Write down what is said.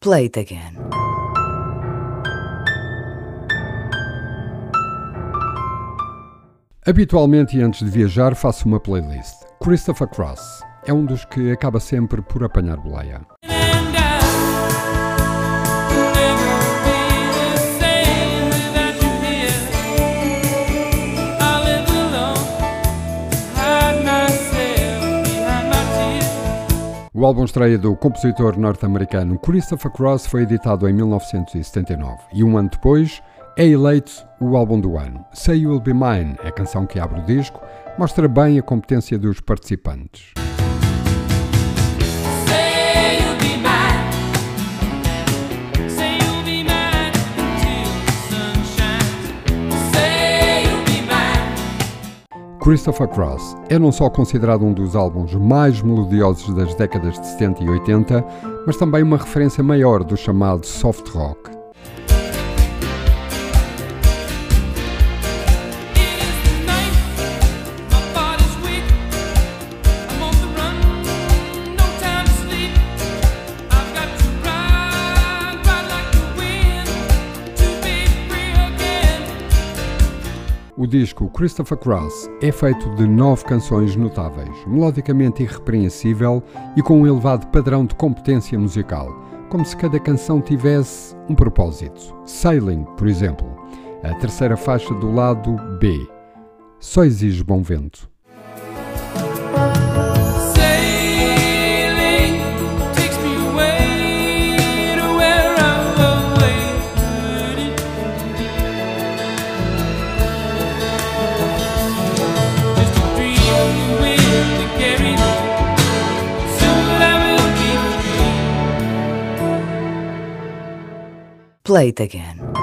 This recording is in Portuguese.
Play it again. Habitualmente e antes de viajar faço uma playlist. Christopher Cross é um dos que acaba sempre por apanhar boleia. O álbum estreia do compositor norte-americano Christopher Cross foi editado em 1979 e um ano depois é eleito o álbum do ano. Say You'll Be Mine, a canção que abre o disco, mostra bem a competência dos participantes. Christopher Cross é não só considerado um dos álbuns mais melodiosos das décadas de 70 e 80, mas também uma referência maior do chamado soft rock. O disco Christopher Cross é feito de nove canções notáveis, melodicamente irrepreensível e com um elevado padrão de competência musical, como se cada canção tivesse um propósito. Sailing, por exemplo, a terceira faixa do lado B. Só exige bom vento. Play it again.